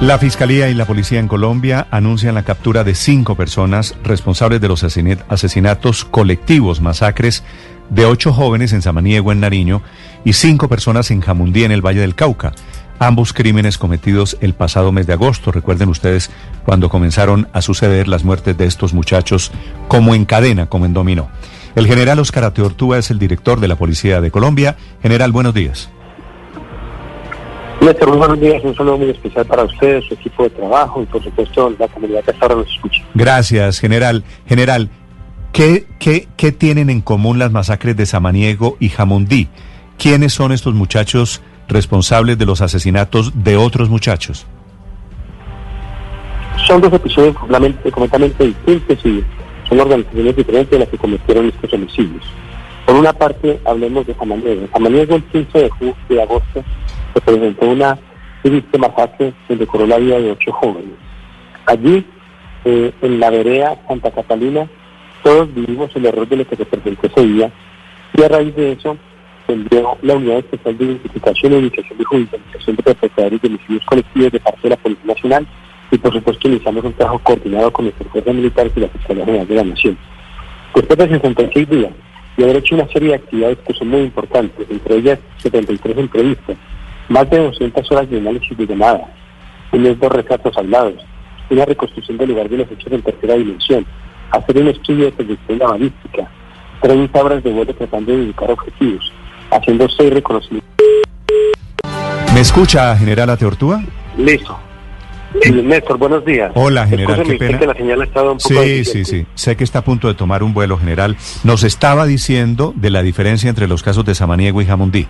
La Fiscalía y la Policía en Colombia anuncian la captura de cinco personas responsables de los asesinat- asesinatos colectivos, masacres de ocho jóvenes en Samaniego, en Nariño, y cinco personas en Jamundí, en el Valle del Cauca. Ambos crímenes cometidos el pasado mes de agosto. Recuerden ustedes cuando comenzaron a suceder las muertes de estos muchachos como en cadena, como en dominó. El general Oscar Ateortúa es el director de la Policía de Colombia. General, buenos días. Néstor, muy buenos días. Un saludo muy especial para ustedes, su equipo de trabajo y, por supuesto, la comunidad que hasta ahora nos escucha. Gracias, general. General, ¿qué, qué, qué tienen en común las masacres de Samaniego y Jamundí? ¿Quiénes son estos muchachos responsables de los asesinatos de otros muchachos? Son dos episodios completamente, completamente distintos y son organizaciones diferentes de las que cometieron estos homicidios. Por una parte, hablemos de Samaniego. Samaniego, el 15 de, de agosto, se presentó una triste masacre donde corrió la vida de ocho jóvenes. Allí, eh, en la vereda Santa Catalina, todos vivimos el error de lo que se presentó ese día y a raíz de eso se envió la Unidad Especial de Identificación, Unificación y Judicialización de Perpetradores de Homicidios Colectivos de parte de la Policía Nacional y por supuesto iniciamos un trabajo coordinado con nuestras fuerzas militares y la Fiscalía General de la Nación. Después de 66 días y haber hecho una serie de actividades que son muy importantes, entre ellas 73 entrevistas, más de 200 horas de análisis de llamadas, unos dos retratos hablados, una reconstrucción del lugar de los hechos en tercera dimensión, hacer un estudio de proyección balística, 30 horas de vuelo tratando de ubicar objetivos, haciendo seis reconocimientos. ¿Me escucha, general Ateortúa? Listo. Eh, Néstor, buenos días. Hola, general, qué pena. que la señal ha estado un poco Sí, deficiente. sí, sí. Sé que está a punto de tomar un vuelo, general. Nos estaba diciendo de la diferencia entre los casos de Samaniego y Jamundí.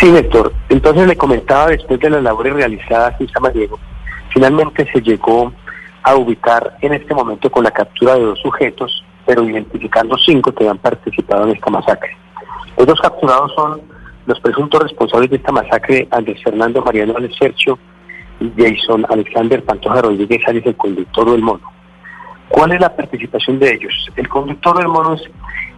Sí, Néstor. Entonces le comentaba después de las labores realizadas en Samaniego, finalmente se llegó a ubicar en este momento con la captura de dos sujetos, pero identificando cinco que habían participado en esta masacre. Los dos capturados son los presuntos responsables de esta masacre, Andrés Fernando Mariano Alecercho y Jason Alexander Pantoja Rodríguez Arias, el conductor del mono. ¿Cuál es la participación de ellos? El conductor del mono es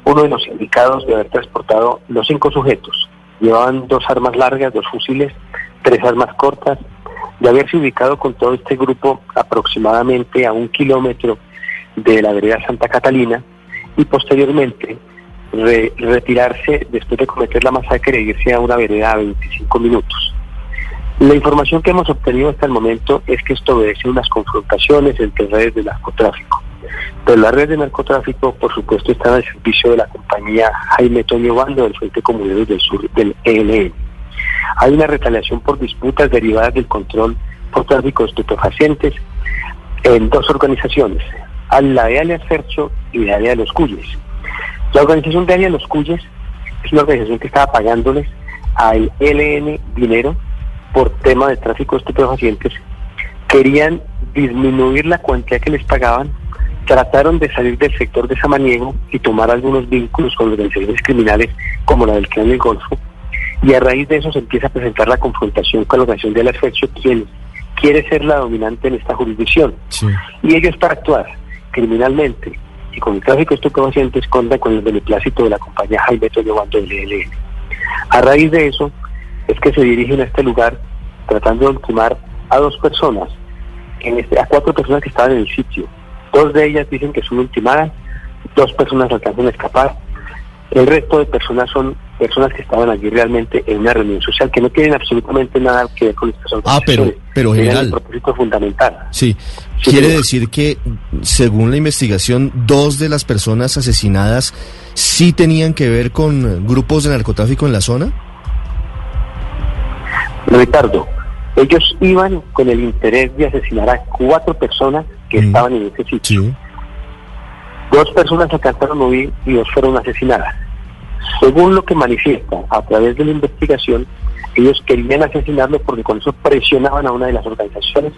uno de los indicados de haber transportado los cinco sujetos. Llevaban dos armas largas, dos fusiles, tres armas cortas, de haberse ubicado con todo este grupo aproximadamente a un kilómetro de la vereda Santa Catalina y posteriormente re- retirarse después de cometer la masacre e irse a una vereda a 25 minutos. La información que hemos obtenido hasta el momento es que esto obedece unas confrontaciones entre redes de narcotráfico. Pero las redes de narcotráfico, por supuesto, están al servicio de la compañía Jaime Toño Bando del Frente Comunero del Sur del ELN. Hay una retaliación por disputas derivadas del control por tráfico de estupefacientes en dos organizaciones, la de Alias Fercho y la de Los Cuyes. La organización de Alias Los Cuyes es una organización que estaba pagándoles al ELN dinero por tema de tráfico de estupefacientes. Querían disminuir la cuantía que les pagaban, trataron de salir del sector de Samaniego y tomar algunos vínculos con organizaciones criminales como la del Clan del Golfo, y a raíz de eso se empieza a presentar la confrontación con la organización de Alias Fercho, quien quiere ser la dominante en esta jurisdicción. Y ellos para actuar criminalmente y con el tráfico estupefacientes cuentan con el beneplácito de la compañía Jaime Bando del ELN. A raíz de eso es que se dirigen a este lugar tratando de ultimar a dos personas, en este, a cuatro personas que estaban en el sitio. Dos de ellas dicen que son ultimadas, dos personas alcanzan a escapar. El resto de personas son personas que estaban allí realmente en una reunión social que no tienen absolutamente nada que ver con estas Ah, pero- pero, general. el propósito fundamental. Sí, Sí, quiere decir que, según la investigación, dos de las personas asesinadas sí tenían que ver con grupos de narcotráfico en la zona. Ricardo, ellos iban con el interés de asesinar a cuatro personas que Mm. estaban en ese sitio. Sí. Dos personas alcanzaron a huir y dos fueron asesinadas. Según lo que manifiesta a través de la investigación, Ellos querían asesinarlo porque con eso presionaban a una de las organizaciones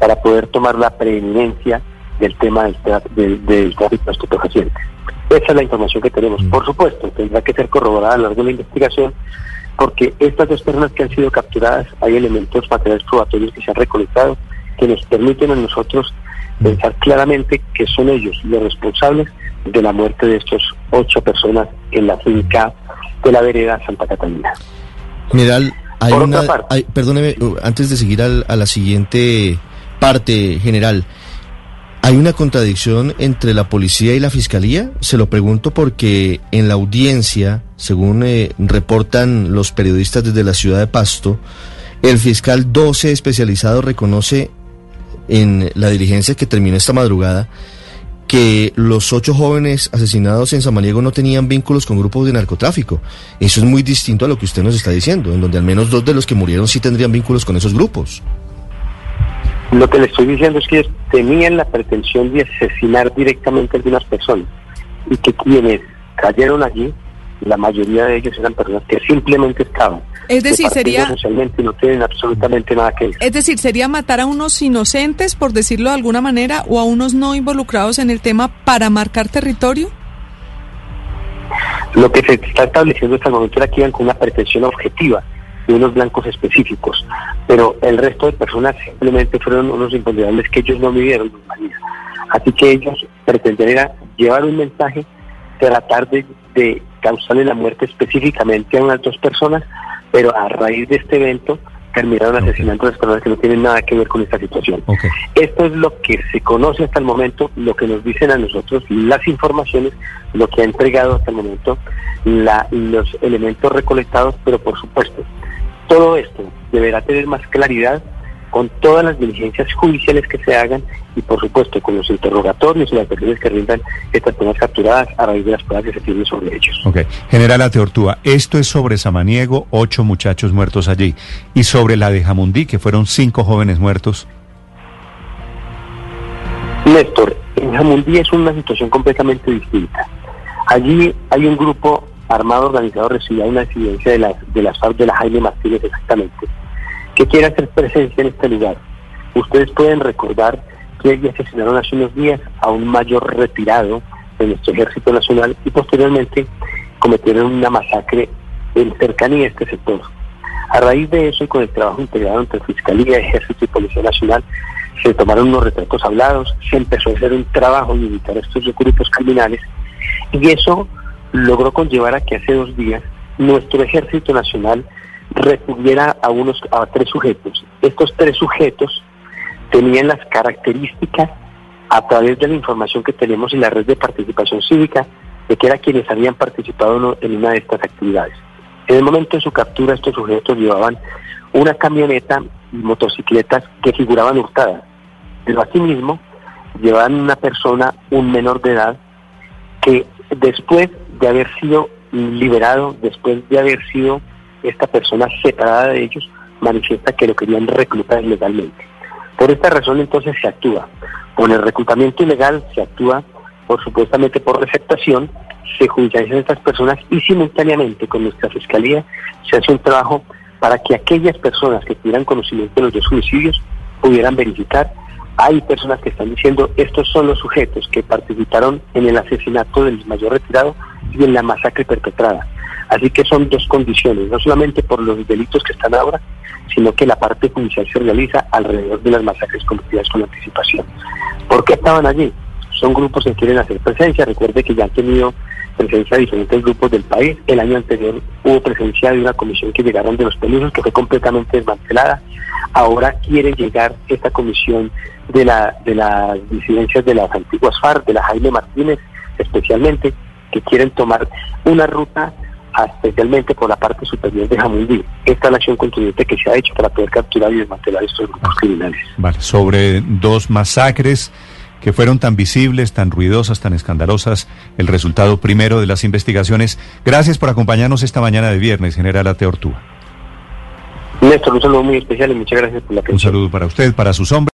para poder tomar la preeminencia del tema del, del, del tráfico de estupefacientes. Esa es la información que tenemos. Por supuesto, tendrá que ser corroborada a lo largo de la investigación porque estas dos personas que han sido capturadas, hay elementos materiales probatorios que se han recolectado que nos permiten a nosotros pensar claramente que son ellos los responsables de la muerte de estos ocho personas en la finca de la vereda Santa Catalina. General, hay una, perdóneme, uh, antes de seguir al, a la siguiente parte, general, ¿hay una contradicción entre la policía y la fiscalía? Se lo pregunto porque en la audiencia, según eh, reportan los periodistas desde la ciudad de Pasto, el fiscal 12 especializado reconoce en la diligencia que terminó esta madrugada que los ocho jóvenes asesinados en Samaniego no tenían vínculos con grupos de narcotráfico. Eso es muy distinto a lo que usted nos está diciendo, en donde al menos dos de los que murieron sí tendrían vínculos con esos grupos. Lo que le estoy diciendo es que tenían la pretensión de asesinar directamente a algunas personas y que quienes cayeron allí, la mayoría de ellos eran personas que simplemente estaban es decir, sería... no tienen absolutamente nada que ver. Es decir, sería matar a unos inocentes, por decirlo de alguna manera, o a unos no involucrados en el tema para marcar territorio. Lo que se está estableciendo hasta el momento era que iban con una pretensión objetiva de unos blancos específicos, pero el resto de personas simplemente fueron unos imponderables que ellos no vivieron Así que ellos pretendían llevar un mensaje, tratar de, de causarle la muerte específicamente a unas dos personas pero a raíz de este evento terminaron asesinando a las personas que no tienen nada que ver con esta situación. Esto es lo que se conoce hasta el momento, lo que nos dicen a nosotros las informaciones, lo que ha entregado hasta el momento la, los elementos recolectados, pero por supuesto, todo esto deberá tener más claridad con todas las diligencias judiciales que se hagan y por supuesto con los interrogatorios y las personas que rindan estas personas capturadas a raíz de las pruebas que se tienen sobre ellos. Ok. General Ateortúa, esto es sobre Samaniego, ocho muchachos muertos allí, y sobre la de Jamundí, que fueron cinco jóvenes muertos. Néstor, en Jamundí es una situación completamente distinta. Allí hay un grupo armado organizado recibía una incidencia de las de las FARC de la Jaime Martínez exactamente que quiere hacer presencia en este lugar. Ustedes pueden recordar que ellos asesinaron hace unos días a un mayor retirado de nuestro ejército nacional y posteriormente cometieron una masacre en cercanía a este sector. A raíz de eso y con el trabajo integrado entre Fiscalía, Ejército y Policía Nacional, se tomaron unos retratos hablados, se empezó a hacer un trabajo de evitar estos grupos criminales y eso logró conllevar a que hace dos días nuestro Ejército Nacional recurriera a unos a tres sujetos. Estos tres sujetos tenían las características a través de la información que tenemos en la red de participación cívica de que eran quienes habían participado en una de estas actividades. En el momento de su captura estos sujetos llevaban una camioneta y motocicletas que figuraban hurtadas, pero asimismo llevaban una persona, un menor de edad, que después de haber sido liberado, después de haber sido esta persona separada de ellos manifiesta que lo querían reclutar ilegalmente. Por esta razón entonces se actúa. Con el reclutamiento ilegal se actúa por supuestamente por receptación, se judicializan estas personas y simultáneamente con nuestra fiscalía se hace un trabajo para que aquellas personas que tuvieran conocimiento de los dos homicidios pudieran verificar. Hay personas que están diciendo estos son los sujetos que participaron en el asesinato del mayor retirado y en la masacre perpetrada. Así que son dos condiciones, no solamente por los delitos que están ahora, sino que la parte judicial se realiza alrededor de las masacres cometidas con anticipación. ¿Por qué estaban allí? Son grupos que quieren hacer presencia. Recuerde que ya han tenido presencia de diferentes grupos del país. El año anterior hubo presencia de una comisión que llegaron de los pelusos, que fue completamente desmantelada. Ahora quieren llegar esta comisión de, la, de las disidencias de las antiguas FARC, de la Jaime Martínez especialmente, que quieren tomar una ruta especialmente por la parte superior de Jamundí. Esta es la acción contundente que se ha hecho para poder capturar y desmantelar estos grupos criminales. Vale, sobre dos masacres que fueron tan visibles, tan ruidosas, tan escandalosas, el resultado primero de las investigaciones. Gracias por acompañarnos esta mañana de viernes, General Ate Néstor, un saludo muy especial y muchas gracias por la atención. Un saludo para usted, para sus hombres.